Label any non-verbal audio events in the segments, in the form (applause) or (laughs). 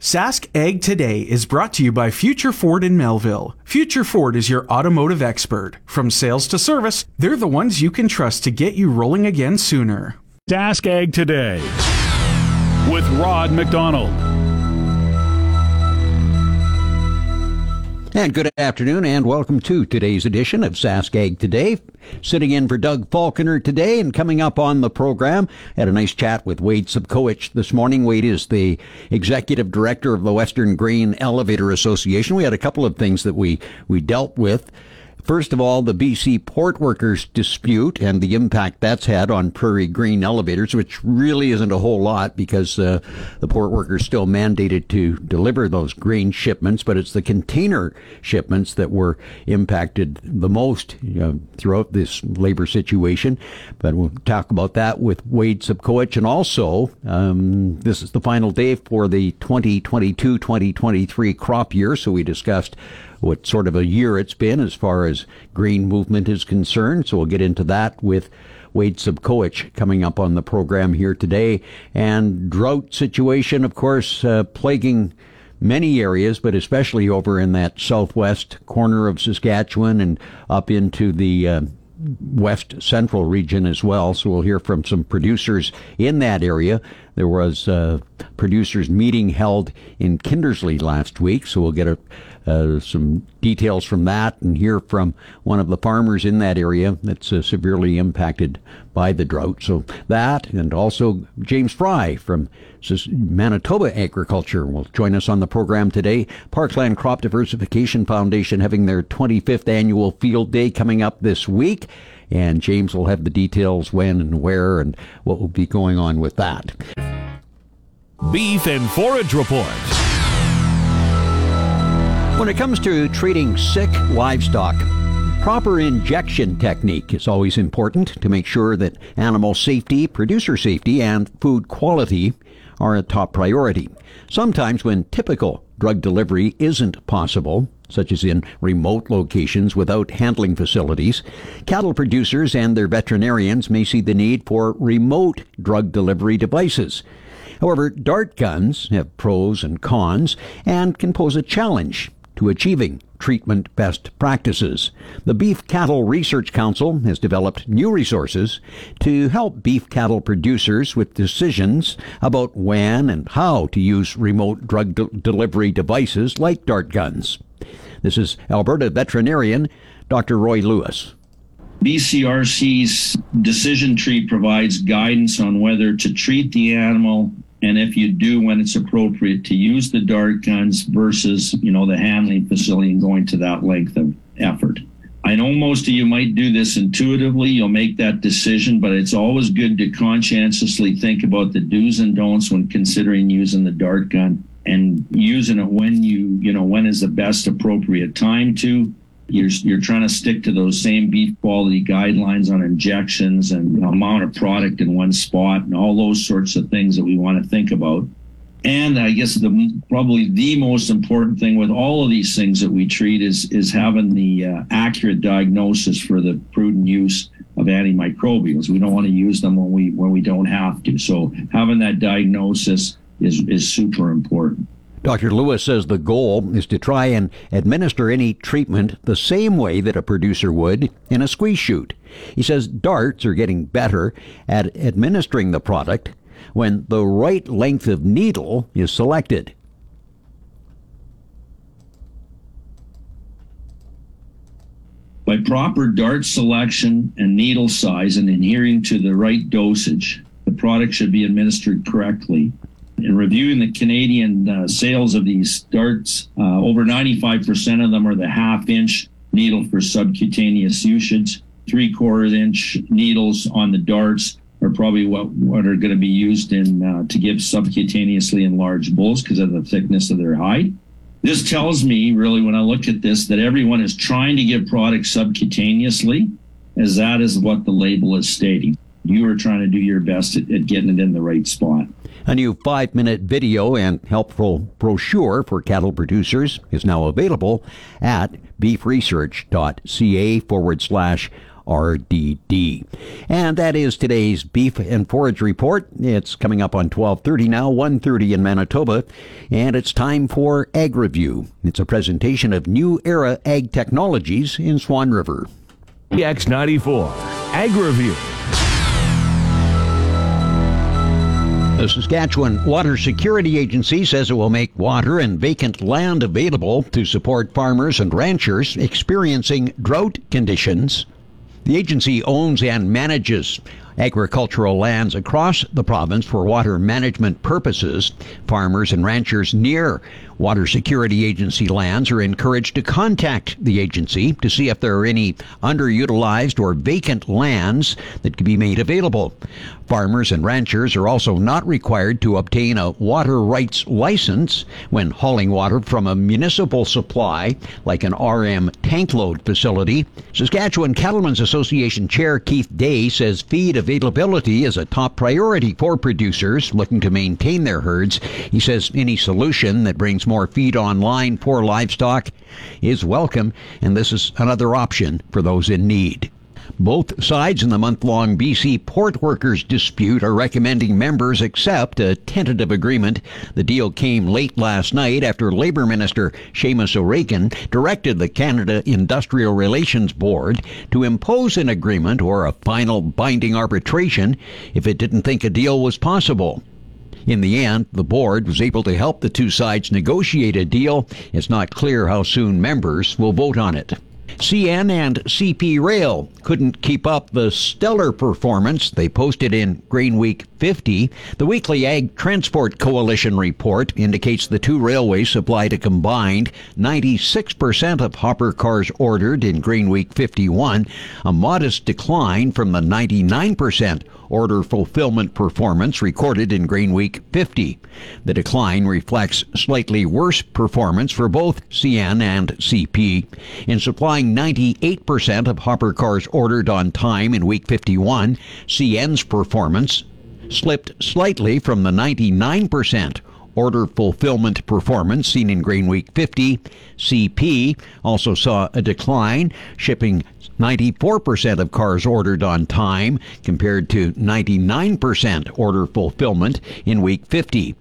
Sask Ag Today is brought to you by Future Ford in Melville. Future Ford is your automotive expert. From sales to service, they're the ones you can trust to get you rolling again sooner. Sask Ag Today with Rod McDonald. And good afternoon and welcome to today's edition of Sask Ag Today. Sitting in for Doug Falconer today and coming up on the program, had a nice chat with Wade Sobkowich this morning. Wade is the executive director of the Western Grain Elevator Association. We had a couple of things that we, we dealt with. First of all, the BC port workers dispute and the impact that's had on Prairie Green elevators, which really isn't a whole lot because uh, the port workers still mandated to deliver those grain shipments, but it's the container shipments that were impacted the most you know, throughout this labor situation. But we'll talk about that with Wade Sobkowich. And also, um, this is the final day for the 2022-2023 crop year, so we discussed what sort of a year it's been as far as green movement is concerned. So we'll get into that with Wade Sobkowich coming up on the program here today. And drought situation, of course, uh, plaguing many areas, but especially over in that southwest corner of Saskatchewan and up into the uh, west central region as well. So we'll hear from some producers in that area. There was a producers meeting held in Kindersley last week, so we'll get a uh, some details from that and hear from one of the farmers in that area that's uh, severely impacted by the drought. So that and also James Fry from Manitoba Agriculture will join us on the program today. Parkland Crop Diversification Foundation having their 25th annual field day coming up this week. And James will have the details when and where and what will be going on with that. Beef and Forage Report. When it comes to treating sick livestock, proper injection technique is always important to make sure that animal safety, producer safety, and food quality are a top priority. Sometimes when typical drug delivery isn't possible, such as in remote locations without handling facilities, cattle producers and their veterinarians may see the need for remote drug delivery devices. However, dart guns have pros and cons and can pose a challenge to achieving treatment best practices. The Beef Cattle Research Council has developed new resources to help beef cattle producers with decisions about when and how to use remote drug de- delivery devices like dart guns. This is Alberta veterinarian Dr. Roy Lewis. BCRC's decision tree provides guidance on whether to treat the animal and if you do when it's appropriate to use the dart guns versus you know the handling facility and going to that length of effort. I know most of you might do this intuitively you'll make that decision but it's always good to conscientiously think about the do's and don'ts when considering using the dart gun and using it when you you know when is the best appropriate time to you're, you're trying to stick to those same beef quality guidelines on injections and amount of product in one spot and all those sorts of things that we want to think about. And I guess the probably the most important thing with all of these things that we treat is is having the uh, accurate diagnosis for the prudent use of antimicrobials. We don't want to use them when we when we don't have to. So having that diagnosis is is super important. Dr. Lewis says the goal is to try and administer any treatment the same way that a producer would in a squeeze chute. He says darts are getting better at administering the product when the right length of needle is selected. By proper dart selection and needle size and adhering to the right dosage, the product should be administered correctly in reviewing the Canadian uh, sales of these darts, uh, over 95% of them are the half inch needle for subcutaneous usage, three quarter inch needles on the darts, are probably what, what are going to be used in uh, to give subcutaneously in large bulls because of the thickness of their hide. This tells me really when I look at this that everyone is trying to give products subcutaneously, as that is what the label is stating. You are trying to do your best at, at getting it in the right spot. A new five minute video and helpful brochure for cattle producers is now available at beefresearch.ca forward slash RDD. And that is today's Beef and Forage Report. It's coming up on 1230 now, 130 in Manitoba, and it's time for Ag Review. It's a presentation of new era ag technologies in Swan River. EX94 Ag The Saskatchewan Water Security Agency says it will make water and vacant land available to support farmers and ranchers experiencing drought conditions. The agency owns and manages agricultural lands across the province for water management purposes. Farmers and ranchers near Water Security Agency lands are encouraged to contact the agency to see if there are any underutilized or vacant lands that could be made available. Farmers and ranchers are also not required to obtain a water rights license when hauling water from a municipal supply like an RM tank load facility. Saskatchewan Cattlemen's Association Chair Keith Day says feed availability is a top priority for producers looking to maintain their herds. He says any solution that brings more feed online for livestock is welcome, and this is another option for those in need. Both sides in the month long BC port workers dispute are recommending members accept a tentative agreement. The deal came late last night after Labour Minister Seamus O'Regan directed the Canada Industrial Relations Board to impose an agreement or a final binding arbitration if it didn't think a deal was possible. In the end, the board was able to help the two sides negotiate a deal. It's not clear how soon members will vote on it. CN and CP Rail couldn't keep up the stellar performance they posted in Grain Week 50. The weekly Ag Transport Coalition report indicates the two railways supplied a combined 96% of hopper cars ordered in Grain Week 51, a modest decline from the 99% order fulfillment performance recorded in Grain Week 50. The decline reflects slightly worse performance for both CN and CP. In supplying 98% of hopper cars ordered on time in Week 51, CN's performance slipped slightly from the 99% order fulfillment performance seen in Grain Week 50. CP also saw a decline, shipping 94% of cars ordered on time compared to 99% order fulfillment in week 50.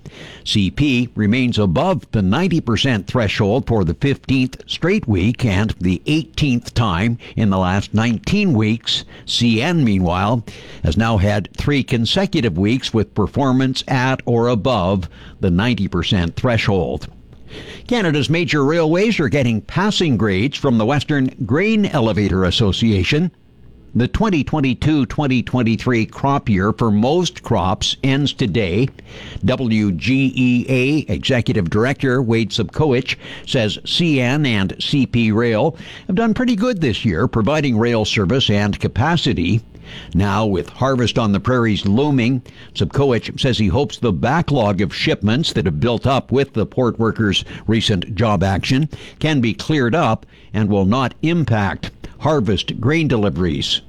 CP remains above the 90% threshold for the 15th straight week and the 18th time in the last 19 weeks. CN, meanwhile, has now had three consecutive weeks with performance at or above the 90% threshold. Canada's major railways are getting passing grades from the Western Grain Elevator Association. The 2022 2023 crop year for most crops ends today. WGEA Executive Director Wade Sobkowich says CN and CP Rail have done pretty good this year, providing rail service and capacity. Now, with harvest on the prairies looming, Sobkowich says he hopes the backlog of shipments that have built up with the port workers' recent job action can be cleared up and will not impact harvest grain deliveries.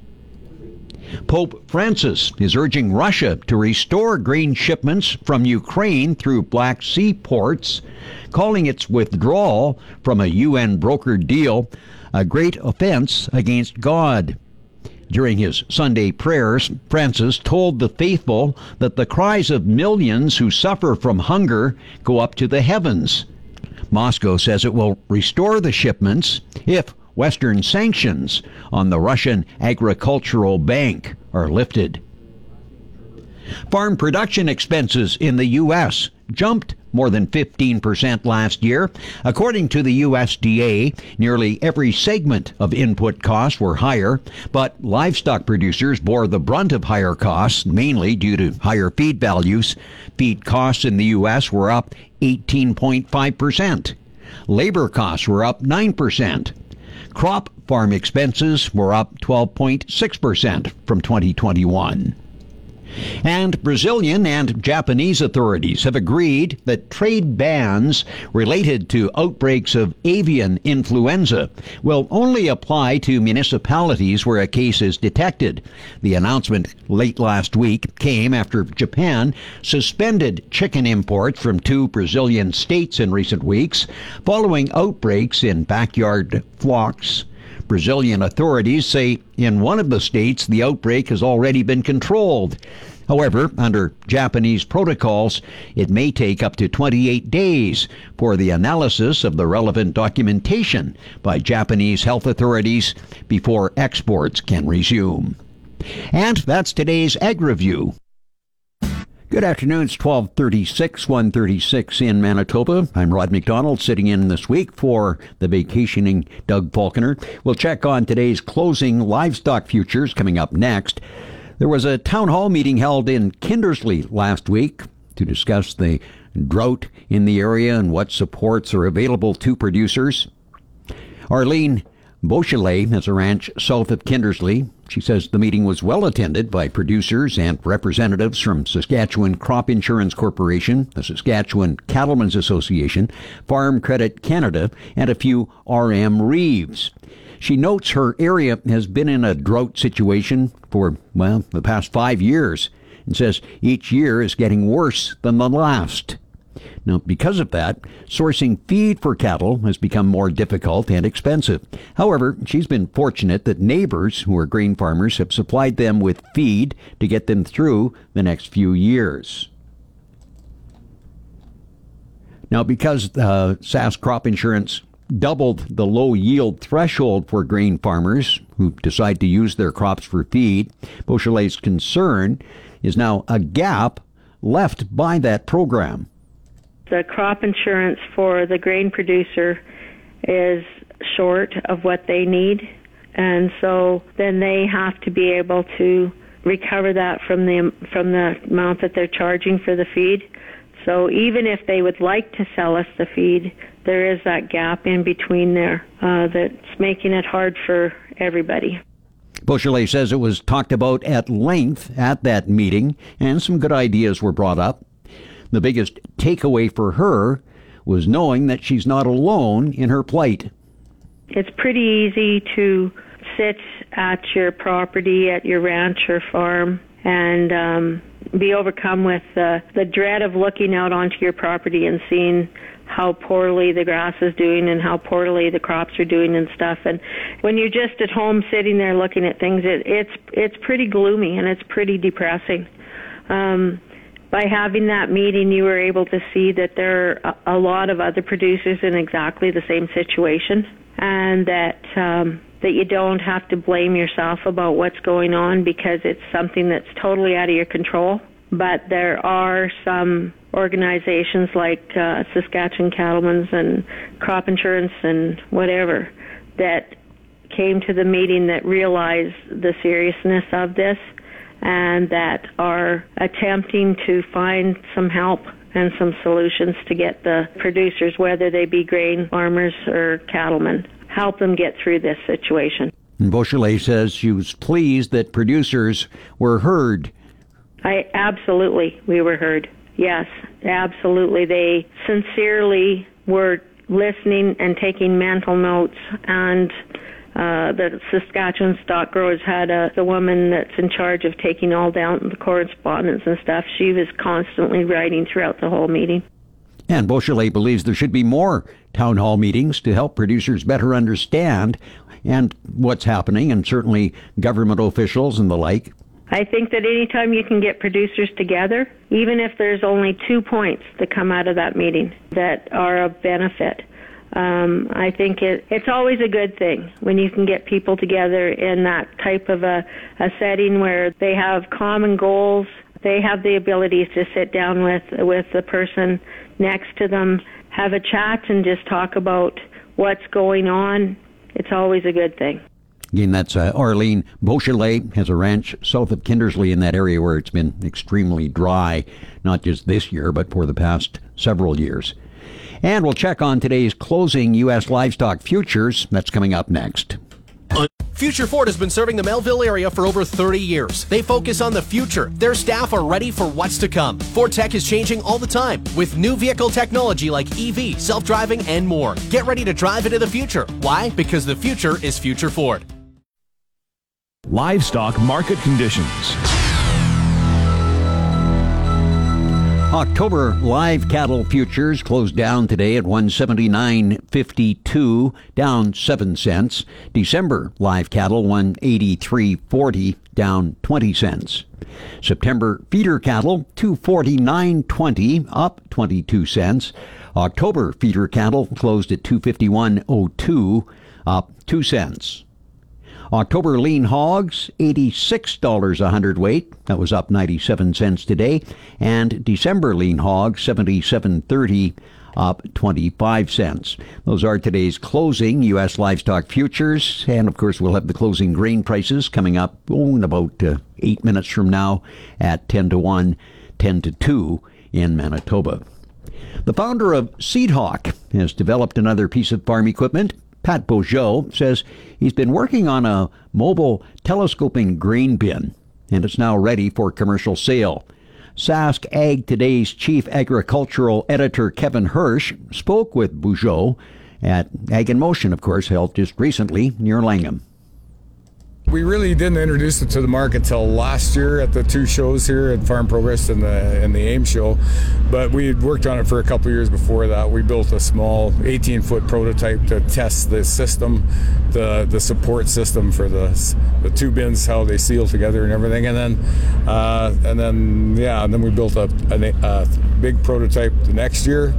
Pope Francis is urging Russia to restore grain shipments from Ukraine through Black Sea ports, calling its withdrawal from a UN brokered deal a great offense against God. During his Sunday prayers, Francis told the faithful that the cries of millions who suffer from hunger go up to the heavens. Moscow says it will restore the shipments if Western sanctions on the Russian Agricultural Bank are lifted. Farm production expenses in the U.S. jumped more than 15% last year. According to the USDA, nearly every segment of input costs were higher, but livestock producers bore the brunt of higher costs, mainly due to higher feed values. Feed costs in the U.S. were up 18.5%. Labor costs were up 9%. Crop farm expenses were up 12.6% from 2021. And Brazilian and Japanese authorities have agreed that trade bans related to outbreaks of avian influenza will only apply to municipalities where a case is detected. The announcement late last week came after Japan suspended chicken imports from two Brazilian states in recent weeks following outbreaks in backyard flocks Brazilian authorities say in one of the states the outbreak has already been controlled. However, under Japanese protocols, it may take up to 28 days for the analysis of the relevant documentation by Japanese health authorities before exports can resume. And that's today's Ag Review. Good afternoon. It's 1236, 136 in Manitoba. I'm Rod McDonald sitting in this week for the vacationing Doug Falconer. We'll check on today's closing livestock futures coming up next. There was a town hall meeting held in Kindersley last week to discuss the drought in the area and what supports are available to producers. Arlene Beauchelet has a ranch south of Kindersley. She says the meeting was well attended by producers and representatives from Saskatchewan Crop Insurance Corporation, the Saskatchewan Cattlemen's Association, Farm Credit Canada, and a few RM Reeves. She notes her area has been in a drought situation for, well, the past five years and says each year is getting worse than the last. Now, because of that, sourcing feed for cattle has become more difficult and expensive. However, she's been fortunate that neighbors who are grain farmers have supplied them with feed to get them through the next few years. Now, because uh, SAS crop insurance doubled the low yield threshold for grain farmers who decide to use their crops for feed. Beauchelet's concern is now a gap left by that program. The crop insurance for the grain producer is short of what they need, and so then they have to be able to recover that from the from the amount that they're charging for the feed. So even if they would like to sell us the feed, there is that gap in between there uh, that's making it hard for everybody. Beauchelet says it was talked about at length at that meeting, and some good ideas were brought up. The biggest takeaway for her was knowing that she's not alone in her plight. It's pretty easy to sit at your property, at your ranch or farm, and um, be overcome with uh, the dread of looking out onto your property and seeing how poorly the grass is doing and how poorly the crops are doing and stuff. And when you're just at home sitting there looking at things, it, it's it's pretty gloomy and it's pretty depressing. Um, by having that meeting, you were able to see that there are a, lot of other producers in exactly the same situation, and that um, that you don't have to blame yourself about what's going on because it's something that's totally out of your control. But there are some organizations like uh, Saskatchewan Cattlemen's and Crop Insurance and whatever that came to the meeting that realized the seriousness of this and that are attempting to find some help and some solutions to get the producers, whether they be grain farmers or cattlemen, help them get through this situation. Beauchelet says she was pleased that producers were heard. I absolutely we were heard. Yes, absolutely. They sincerely were listening and taking mental notes and uh, the Saskatchewan stock growers had a the woman that's in charge of taking all down the correspondence and stuff. She was constantly writing throughout the whole meeting. And Beauchelet believes there should be more town hall meetings to help producers better understand and what's happening, and certainly government officials and the like. I think that anytime you can get producers together, even if there's only two points that come out of that meeting that are of benefit, um, I think it, it's always a good thing when you can get people together in that type of a, a setting where they have common goals. They have the ability to sit down with with the person next to them, have a chat, and just talk about what's going on. It's always a good thing. Again, that's uh, Arlene Beauchelet has a ranch south of Kindersley in that area where it's been extremely dry, not just this year, but for the past several years. And we'll check on today's closing U.S. livestock futures. That's coming up next. Future Ford has been serving the Melville area for over 30 years. They focus on the future. Their staff are ready for what's to come. Ford Tech is changing all the time with new vehicle technology like EV, self driving, and more. Get ready to drive into the future. Why? Because the future is Future Ford. Livestock market conditions. October live cattle futures closed down today at 179.52, down 7 cents. December live cattle 183.40, down 20 cents. September feeder cattle 249.20, up 22 cents. October feeder cattle closed at 251.02, up 2 cents. October lean hogs, $86 a hundredweight. That was up 97 cents today. And December lean hogs, 77.30, up 25 cents. Those are today's closing U.S. livestock futures. And of course, we'll have the closing grain prices coming up oh, in about uh, eight minutes from now at 10 to 1, 10 to 2 in Manitoba. The founder of Seedhawk has developed another piece of farm equipment Pat Beaujot says he's been working on a mobile telescoping grain bin, and it's now ready for commercial sale. Sask Ag Today's chief agricultural editor Kevin Hursh spoke with Beaujot at Ag in Motion, of course, held just recently near Langham. We really didn't introduce it to the market till last year at the two shows here at Farm Progress and the and the AIM show, but we had worked on it for a couple years before that. We built a small 18 foot prototype to test the system, the the support system for the the two bins, how they seal together and everything, and then uh, and then yeah, and then we built a, a, a big prototype the next year,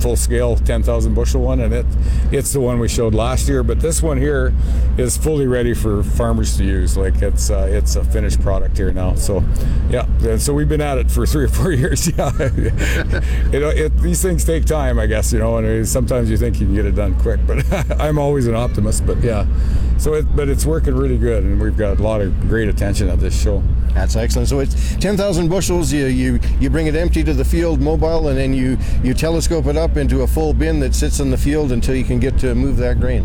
full scale 10,000 bushel one, and it it's the one we showed last year. But this one here is fully ready for farm farmers to use. Like it's uh, it's a finished product here now. So yeah, and so we've been at it for (laughs) three or four years. (laughs) Yeah, know, it, these things take time, I guess. You know, and sometimes you think you can get it done quick, but (laughs) I'm always an optimist. But yeah, so it, but it's working really good, and we've got a lot of great attention at this show. That's excellent. So it's 10,000 bushels. You, you you bring it empty to the field, mobile, and then you you telescope it up into a full bin that sits in the field until you can get to move that grain.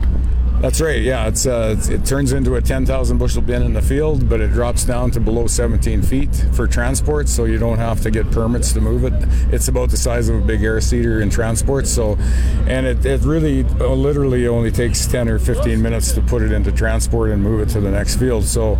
That's right. Yeah, it's, uh, it's, it turns into a 10,000 bushel bin in the field, but it drops down to below 17 feet for transport, so you don't have to get permits to move it. It's about the size of a big air seeder in transport. So, and it, it really uh, literally only takes 10 or 15 minutes to put it into transport and move it to the next field. So,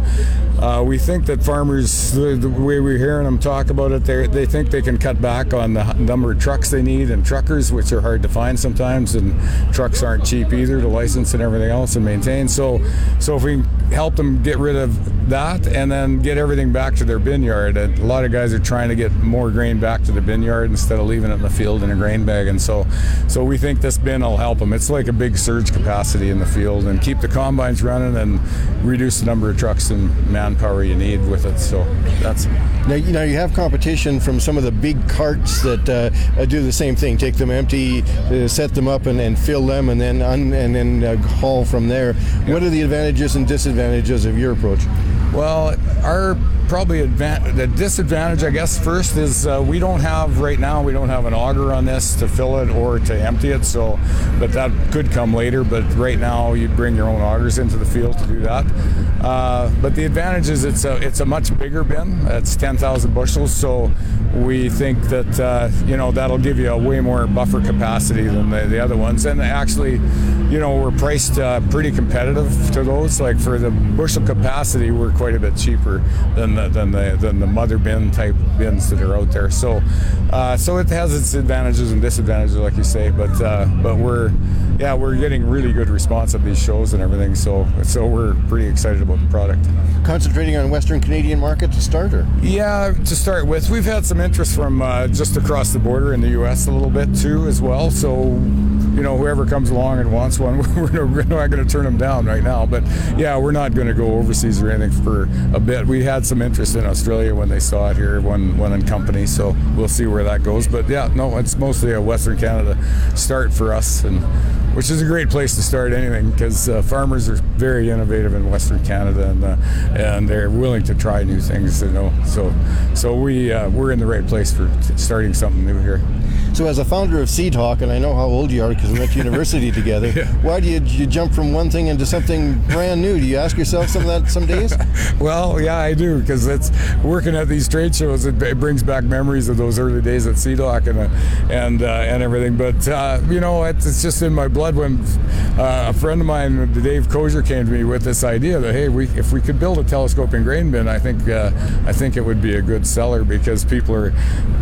uh, we think that farmers, the, the, way we're hearing them talk about it, they they think they can cut back on the number of trucks they need and truckers, which are hard to find sometimes, and trucks aren't cheap either to license and everything else and maintain. So, so if we help them get rid of that and then get everything back to their bin yard, a lot of guys are trying to get more grain back to the bin yard instead of leaving it in the field in a grain bag. And so, so we think this bin will help them. It's like a big surge capacity in the field and keep the combines running and reduce the number of trucks and manpower you need with it. So that's now you know you have competition from some of the big carts that uh, do the same thing. Take them empty, uh, set them up, and, and fill them, and then un, and then uh, haul from there. Yeah. What are the advantages and disadvantages of your approach? Well, our probably advan- the disadvantage, I guess, first is uh, we don't have right now. We don't have an auger on this to fill it or to empty it. So, but that could come later. But right now, you bring your own augers into the field to do that. Uh, but the advantage is it's a it's a much bigger bin. It's 10,000 bushels. So we think that uh, you know that'll give you a way more buffer capacity than the, the other ones. And actually, you know, we're priced uh, pretty competitive to those. Like for the bushel capacity, we're quite a bit cheaper than the the, than the than the mother bin type bins that are out there. So uh, so it has its advantages and disadvantages, like you say. But uh, but we're yeah we're getting really good response at these shows and everything. So so we're pretty excited about the product. Concentrating on Western Canadian market to start, or yeah, to start with, we've had some interest from uh, just across the border in the U.S. a little bit too as well. So you know whoever comes along and wants one, (laughs) we're not going to turn them down right now. But yeah, we're not going to go overseas or anything for a bit. We had some interest in Australia when they saw it here, one one in company. So we'll see where that goes. But yeah, no, it's mostly a Western Canada start for us, and which is a great place to start anything because uh, farmers are very innovative in Western Canada and uh, and they're willing to try new things. You know, so so we uh, we're in the right place for starting something new here. So, as a founder of Seed Hawk, and I know how old you are because we went to (laughs) university together, yeah. why do you, you jump from one thing into something brand new? Do you ask yourself some of that some days? (laughs) well, yeah, I do because it's working at these trade shows. It, it, brings back memories of those early days at Seed Hawk and uh, and uh, and everything. But uh, you know, it's, it's, just in my blood. When uh, a friend of mine, Dave Kozier, came to me with this idea that hey, we if we could build a telescope telescoping grain bin, I think uh, I think it would be a good seller because people are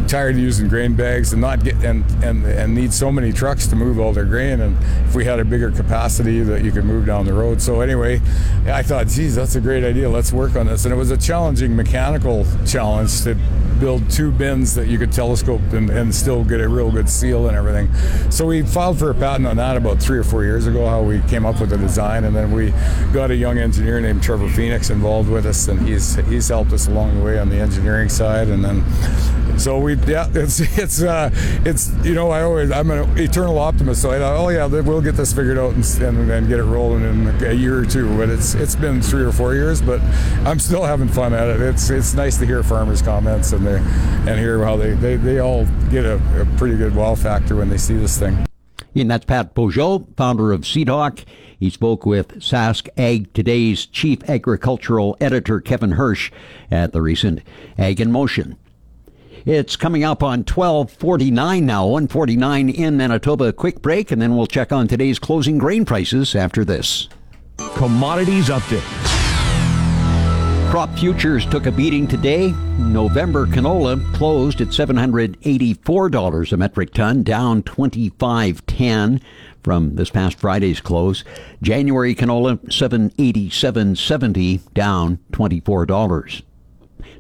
tired of using grain bags and not get and and and need so many trucks to move all their grain. And if we had a bigger capacity that you could move down the road. So anyway, I thought, geez, that's a great idea. Let's work on this. And it was a challenging mechanical challenge to build two bins that you could telescope and, and still get a real good seal and everything. So we filed for a patent on that about three or four years ago. How we came up with the design, and then we got a young engineer named Trevor Phoenix involved with us, and he's he's helped us along the way on the engineering side, and then so we, yeah, it's it's uh, it's you know I always I'm an eternal optimist. So I thought, oh yeah, we'll get this figured out and, and, and get it rolling in a year or two. But it's it's been three or four years, but I'm still having fun at it. It's it's nice to hear farmers' comments and they and hear how they they, they all get a, a pretty good wow factor when they see this thing. And that's Pat Beaujot, founder of Seed Hawk. He spoke with Sask Ag Today's chief agricultural editor Kevin Hursh at the recent Ag in Motion it's coming up on 1249 now, 149 in Manitoba. Quick break, and then we'll check on today's closing grain prices after this. Commodities Update. Crop futures took a beating today. November canola closed at $784 a metric ton, down 25.10 from this past Friday's close. January canola 787.70, down $24.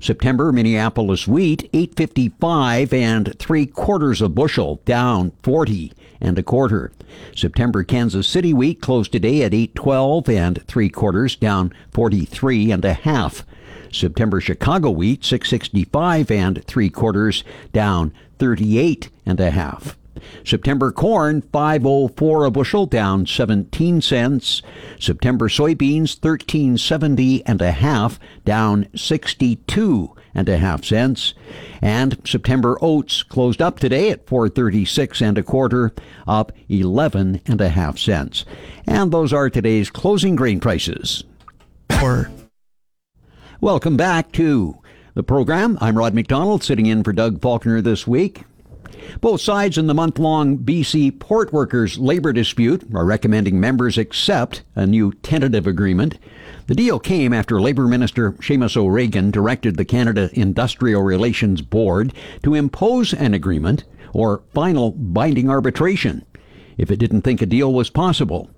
September Minneapolis wheat 855 and three quarters a bushel down 40 and a quarter. September Kansas City wheat closed today at 812 and three quarters down 43 and a half. September Chicago wheat 665 and three quarters down 38 and a half. September corn 504 a bushel down 17 cents. September soybeans 1370 and a half down 62 and a half cents. And September oats closed up today at 436 and a quarter, up 11 and a half cents. And those are today's closing grain prices. Or Welcome back to the program. I'm Rod McDonald sitting in for Doug Faulkner this week. Both sides in the month long BC port workers labor dispute are recommending members accept a new tentative agreement. The deal came after Labor Minister Seamus O'Regan directed the Canada Industrial Relations Board to impose an agreement or final binding arbitration if it didn't think a deal was possible.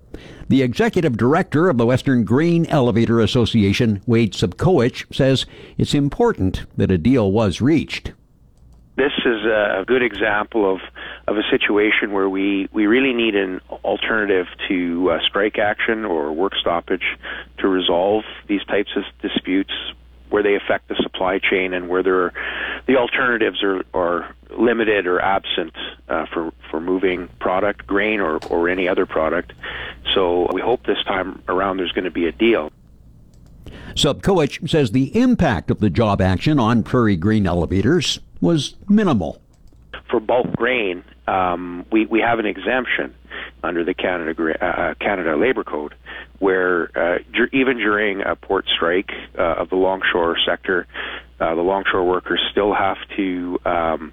The executive director of the Western Grain Elevator Association, Wade Sobkowich, says it's important that a deal was reached this is a good example of of a situation where we we really need an alternative to uh, strike action or work stoppage to resolve these types of disputes where they affect the supply chain and where there are, the alternatives are, are limited or absent uh, for for moving product, grain or or any other product. So we hope this time around there's going to be a deal. Sobkowich says the impact of the job action on Prairie green elevators was minimal. For bulk grain, um, we, we have an exemption under the Canada uh, uh, Canada Labor Code, where uh, even during a port strike uh, of the longshore sector, uh, the longshore workers still have to um,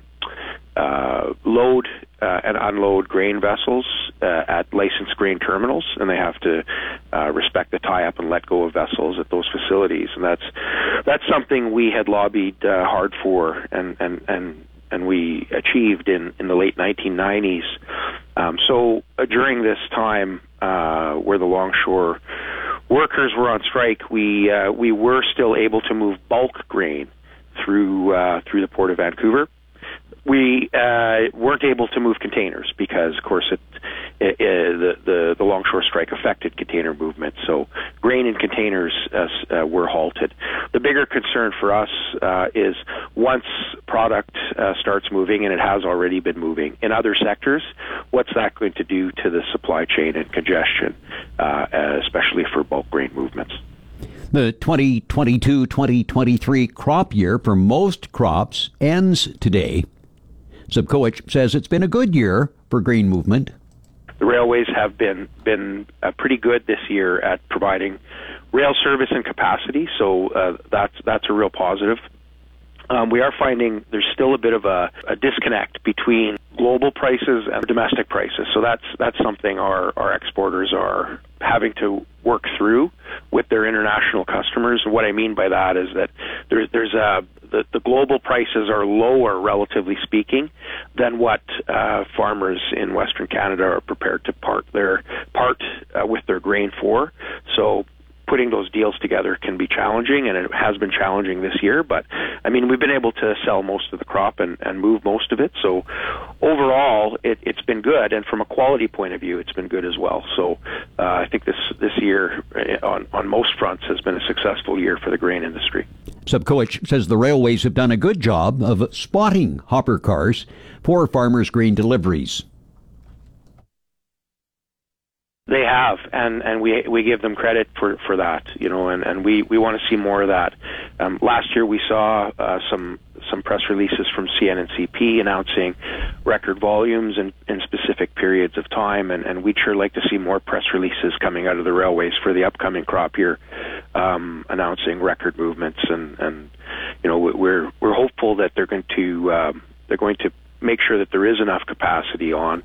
uh, load uh, and unload grain vessels uh, at licensed grain terminals, and they have to uh, respect the tie-up and let go of vessels at those facilities. And that's that's something we had lobbied uh, hard for, and and and and we achieved in in the late 1990s. Um, so uh, during this time, uh, where the longshore workers were on strike, we uh, we were still able to move bulk grain through uh, through the port of Vancouver we uh, weren't able to move containers because, of course, it, it, it, the, the the longshore strike affected container movement. So grain and containers uh, uh, were halted. The bigger concern for us uh, is once product uh, starts moving, and it has already been moving in other sectors, what's that going to do to the supply chain and congestion, uh, especially for bulk grain movements? The 2022 2023 crop year for most crops ends today. Sobkowich says it's been a good year for green movement. The railways have been been uh, pretty good this year at providing rail service and capacity, so uh, that's that's a real positive. Um, we are finding there's still a bit of a, a disconnect between global prices and domestic prices. So that's that's something our, our exporters are having to work through with their international customers. What I mean by that is that there's there's a the, the global prices are lower, relatively speaking, than what uh, farmers in Western Canada are prepared to part their part uh, with their grain for. So putting those deals together can be challenging, and it has been challenging this year. But I mean, we've been able to sell most of the crop and, and move most of it. So overall, it, it's been good, and from a quality point of view, it's been good as well. So uh, I think this this year, uh, on on most fronts, has been a successful year for the grain industry. Sobkowich says the railways have done a good job of spotting hopper cars for farmers' grain deliveries. They have, and and we we give them credit for for that, you know, and and we we want to see more of that. Um, last year we saw uh, some some press releases from CN&CP announcing record volumes in, in specific periods of time, and, and we'd sure like to see more press releases coming out of the railways for the upcoming crop year, um, announcing record movements, and and you know we're we're hopeful that they're going to um, they're going to make sure that there is enough capacity on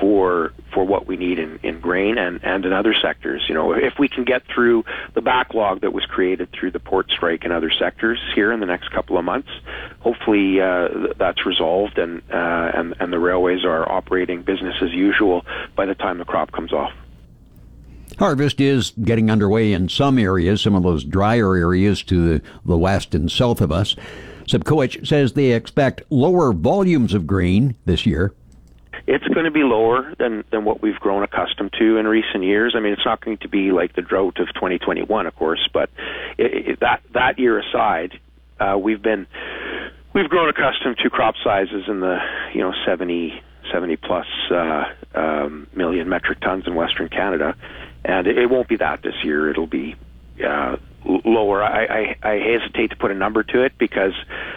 for for what we need in, in grain and, and in other sectors. You know, if we can get through the backlog that was created through the port strike and other sectors here in the next couple of months, hopefully uh, that's resolved and, uh, and and the railways are operating business as usual by the time the crop comes off. Harvest is getting underway in some areas, some of those drier areas to the, the west and south of us. Sobkowich says they expect lower volumes of grain this year. It's going to be lower than, than what we've grown accustomed to in recent years. I mean, it's not going to be like the drought of 2021, of course, but it, it, that that year aside, uh, we've been we've grown accustomed to crop sizes in the you know 70 70 plus uh, um, million metric tons in Western Canada, and it, it won't be that this year. It'll be uh, lower. I, I, I hesitate to put a number to it because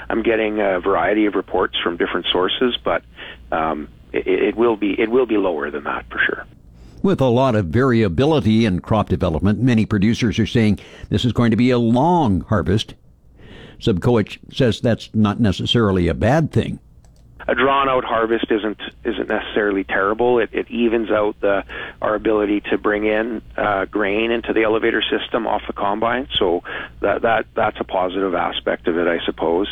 I'm getting a variety of reports from different sources, but um, it, it will be it will be lower than that for sure. With a lot of variability in crop development, many producers are saying this is going to be a long harvest. Sobkowich says that's not necessarily a bad thing a drawn out harvest isn't isn't necessarily terrible. It, it evens out the our ability to bring in uh, grain into the elevator system off the combine. So that that that's a positive aspect of it, I suppose.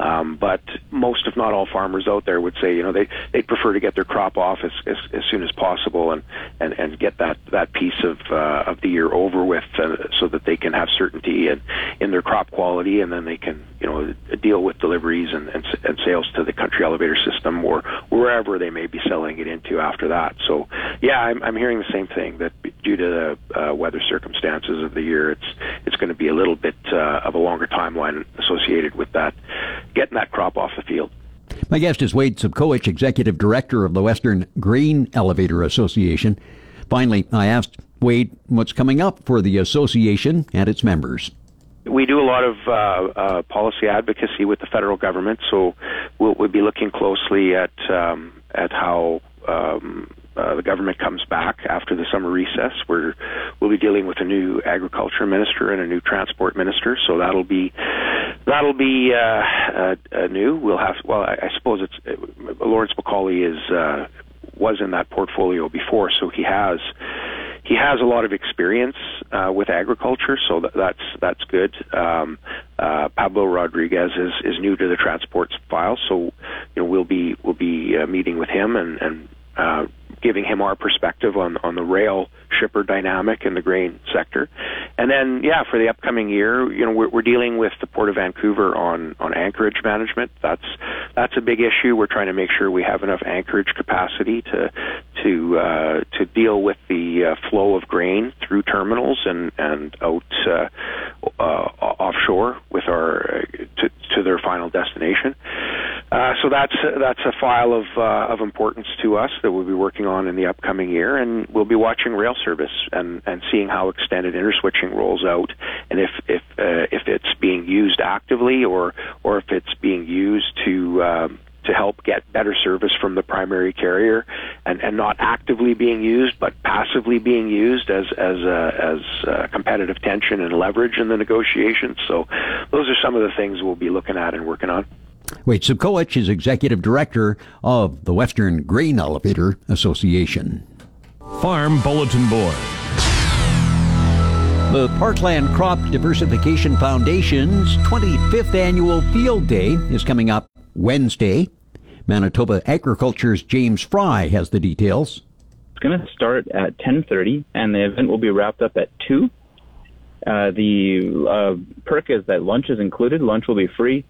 Um, but most, if not all, farmers out there would say, you know, they they prefer to get their crop off as, as, as soon as possible and, and, and get that, that piece of uh, of the year over with, uh, so that they can have certainty in, in their crop quality, and then they can, you know, deal with deliveries and, and, and sales to the country elevator system or wherever they may be selling it into after that. So, yeah, I'm, I'm hearing the same thing that due to the uh, weather circumstances of the year, it's it's going to be a little bit uh, of a longer timeline associated with that getting that crop off the field. My guest is Wade Sobkowich, Executive Director of the Western Grain Elevator Association. Finally, I asked Wade what's coming up for the association and its members. We do a lot of uh, uh, policy advocacy with the federal government, so we'll, we'll be looking closely at um, at how um, uh, the government comes back after the summer recess. We're we'll be dealing with a new agriculture minister and a new transport minister, so that'll be that'll be uh, uh, uh, new. We'll have well, I, I suppose it's uh, Lawrence MacAulay is uh, was in that portfolio before, so he has he has a lot of experience uh, with agriculture, so that, that's that's good. Um, uh, Pablo Rodriguez is, is new to the transports file, so you know we'll be we'll be uh, meeting with him and and uh, giving him our perspective on on the rail shipper dynamic in the grain sector. And then, yeah, for the upcoming year, you know, we're, we're dealing with the Port of Vancouver on on anchorage management. That's that's a big issue. We're trying to make sure we have enough anchorage capacity to to uh, to deal with the uh, flow of grain through terminals and and out uh, uh, offshore with our uh, to to their final destination. Uh, so that's that's a file of uh, of importance to us that we'll be working on in the upcoming year, and we'll be watching rail service and and seeing how extended interswitching rolls out, and if if uh, if it's being used actively or or if it's being used to um, to help get better service from the primary carrier and, and not actively being used but passively being used as as uh as uh competitive tension and leverage in the negotiations. So those are some of the things we'll be looking at and working on. Wade Sobkowich is executive director of the Western Grain Elevator Association. Farm Bulletin Board. The Parkland Crop Diversification Foundation's 25th annual field day is coming up Wednesday. Manitoba Agriculture's James Fry has the details. It's going to start at 10:30 and the event will be wrapped up at 2. Uh, the uh, perk is that lunch is included. Lunch will be free.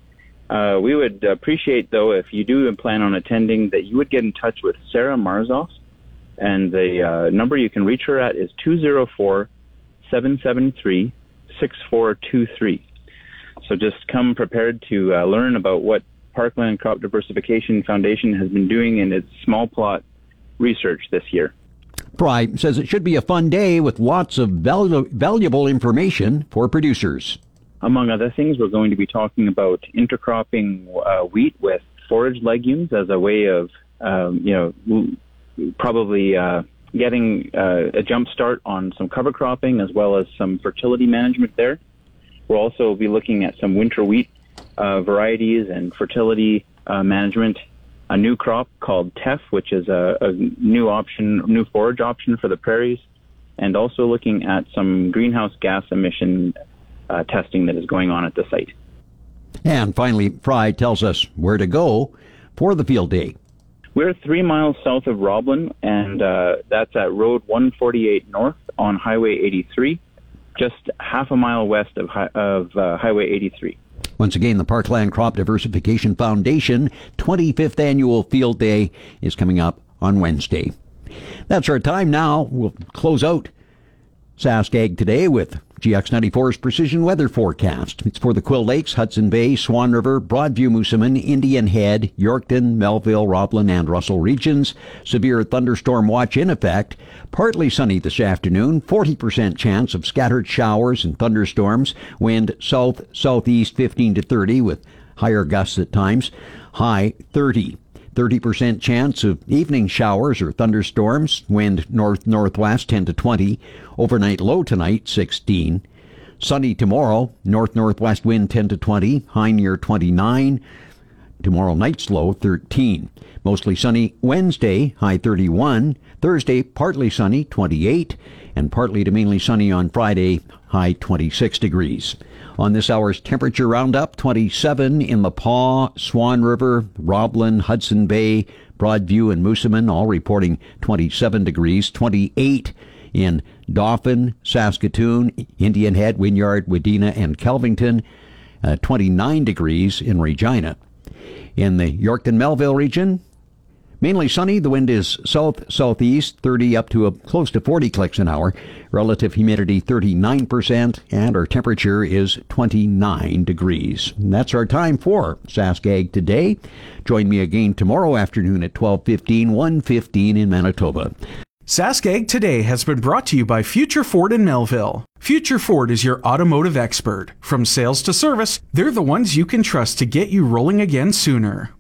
Uh, we would appreciate, though, if you do plan on attending, that you would get in touch with Sarah Marzoff, and the uh, number you can reach her at is 204 773 6423. So just come prepared to uh, learn about what Parkland Crop Diversification Foundation has been doing in its small plot research this year. Fry says it should be a fun day with lots of valu- valuable information for producers. Among other things, we're going to be talking about intercropping uh, wheat with forage legumes as a way of, um, you know, probably uh, getting uh, a jump start on some cover cropping as well as some fertility management there. We'll also be looking at some winter wheat uh, varieties and fertility uh, management. A new crop called teff, which is a, a new option, new forage option for the prairies, and also looking at some greenhouse gas emission uh, testing that is going on at the site. And finally, Fry tells us where to go for the field day. We're three miles south of Roblin, and uh, that's at Road 148 North on Highway 83, just half a mile west of, of uh, Highway 83. Once again, the Parkland Crop Diversification Foundation 25th Annual Field Day is coming up on Wednesday. That's our time now. We'll close out Sask Ag today with GX94's precision weather forecast. It's for the Quill Lakes, Hudson Bay, Swan River, Broadview, Moosomin, Indian Head, Yorkton, Melville, Roblin, and Russell regions. Severe thunderstorm watch in effect. Partly sunny this afternoon. 40% chance of scattered showers and thunderstorms. Wind south southeast 15 to 30 with higher gusts at times. High 30. 30% chance of evening showers or thunderstorms, wind north northwest 10 to 20, overnight low tonight 16. Sunny tomorrow, north northwest wind 10 to 20, high near 29. Tomorrow night's low 13. Mostly sunny Wednesday, high 31. Thursday, partly sunny 28. And partly to mainly sunny on Friday, high 26 degrees. On this hour's temperature roundup, 27 in the Pas, Swan River, Roblin, Hudson Bay, Broadview, and Moosomin, all reporting 27 degrees. 28 in Dauphin, Saskatoon, Indian Head, Wynyard, Wadena, and Kelvington. Uh, 29 degrees in Regina. In the Yorkton Melville region, Mainly sunny. The wind is south southeast, 30 up to a, close to 40 clicks an hour. Relative humidity 39%, and our temperature is 29 degrees. And that's our time for Sask Ag today. Join me again tomorrow afternoon at 12:15, 1:15 in Manitoba. Sask Ag Today has been brought to you by Future Ford in Melville. Future Ford is your automotive expert. From sales to service, they're the ones you can trust to get you rolling again sooner.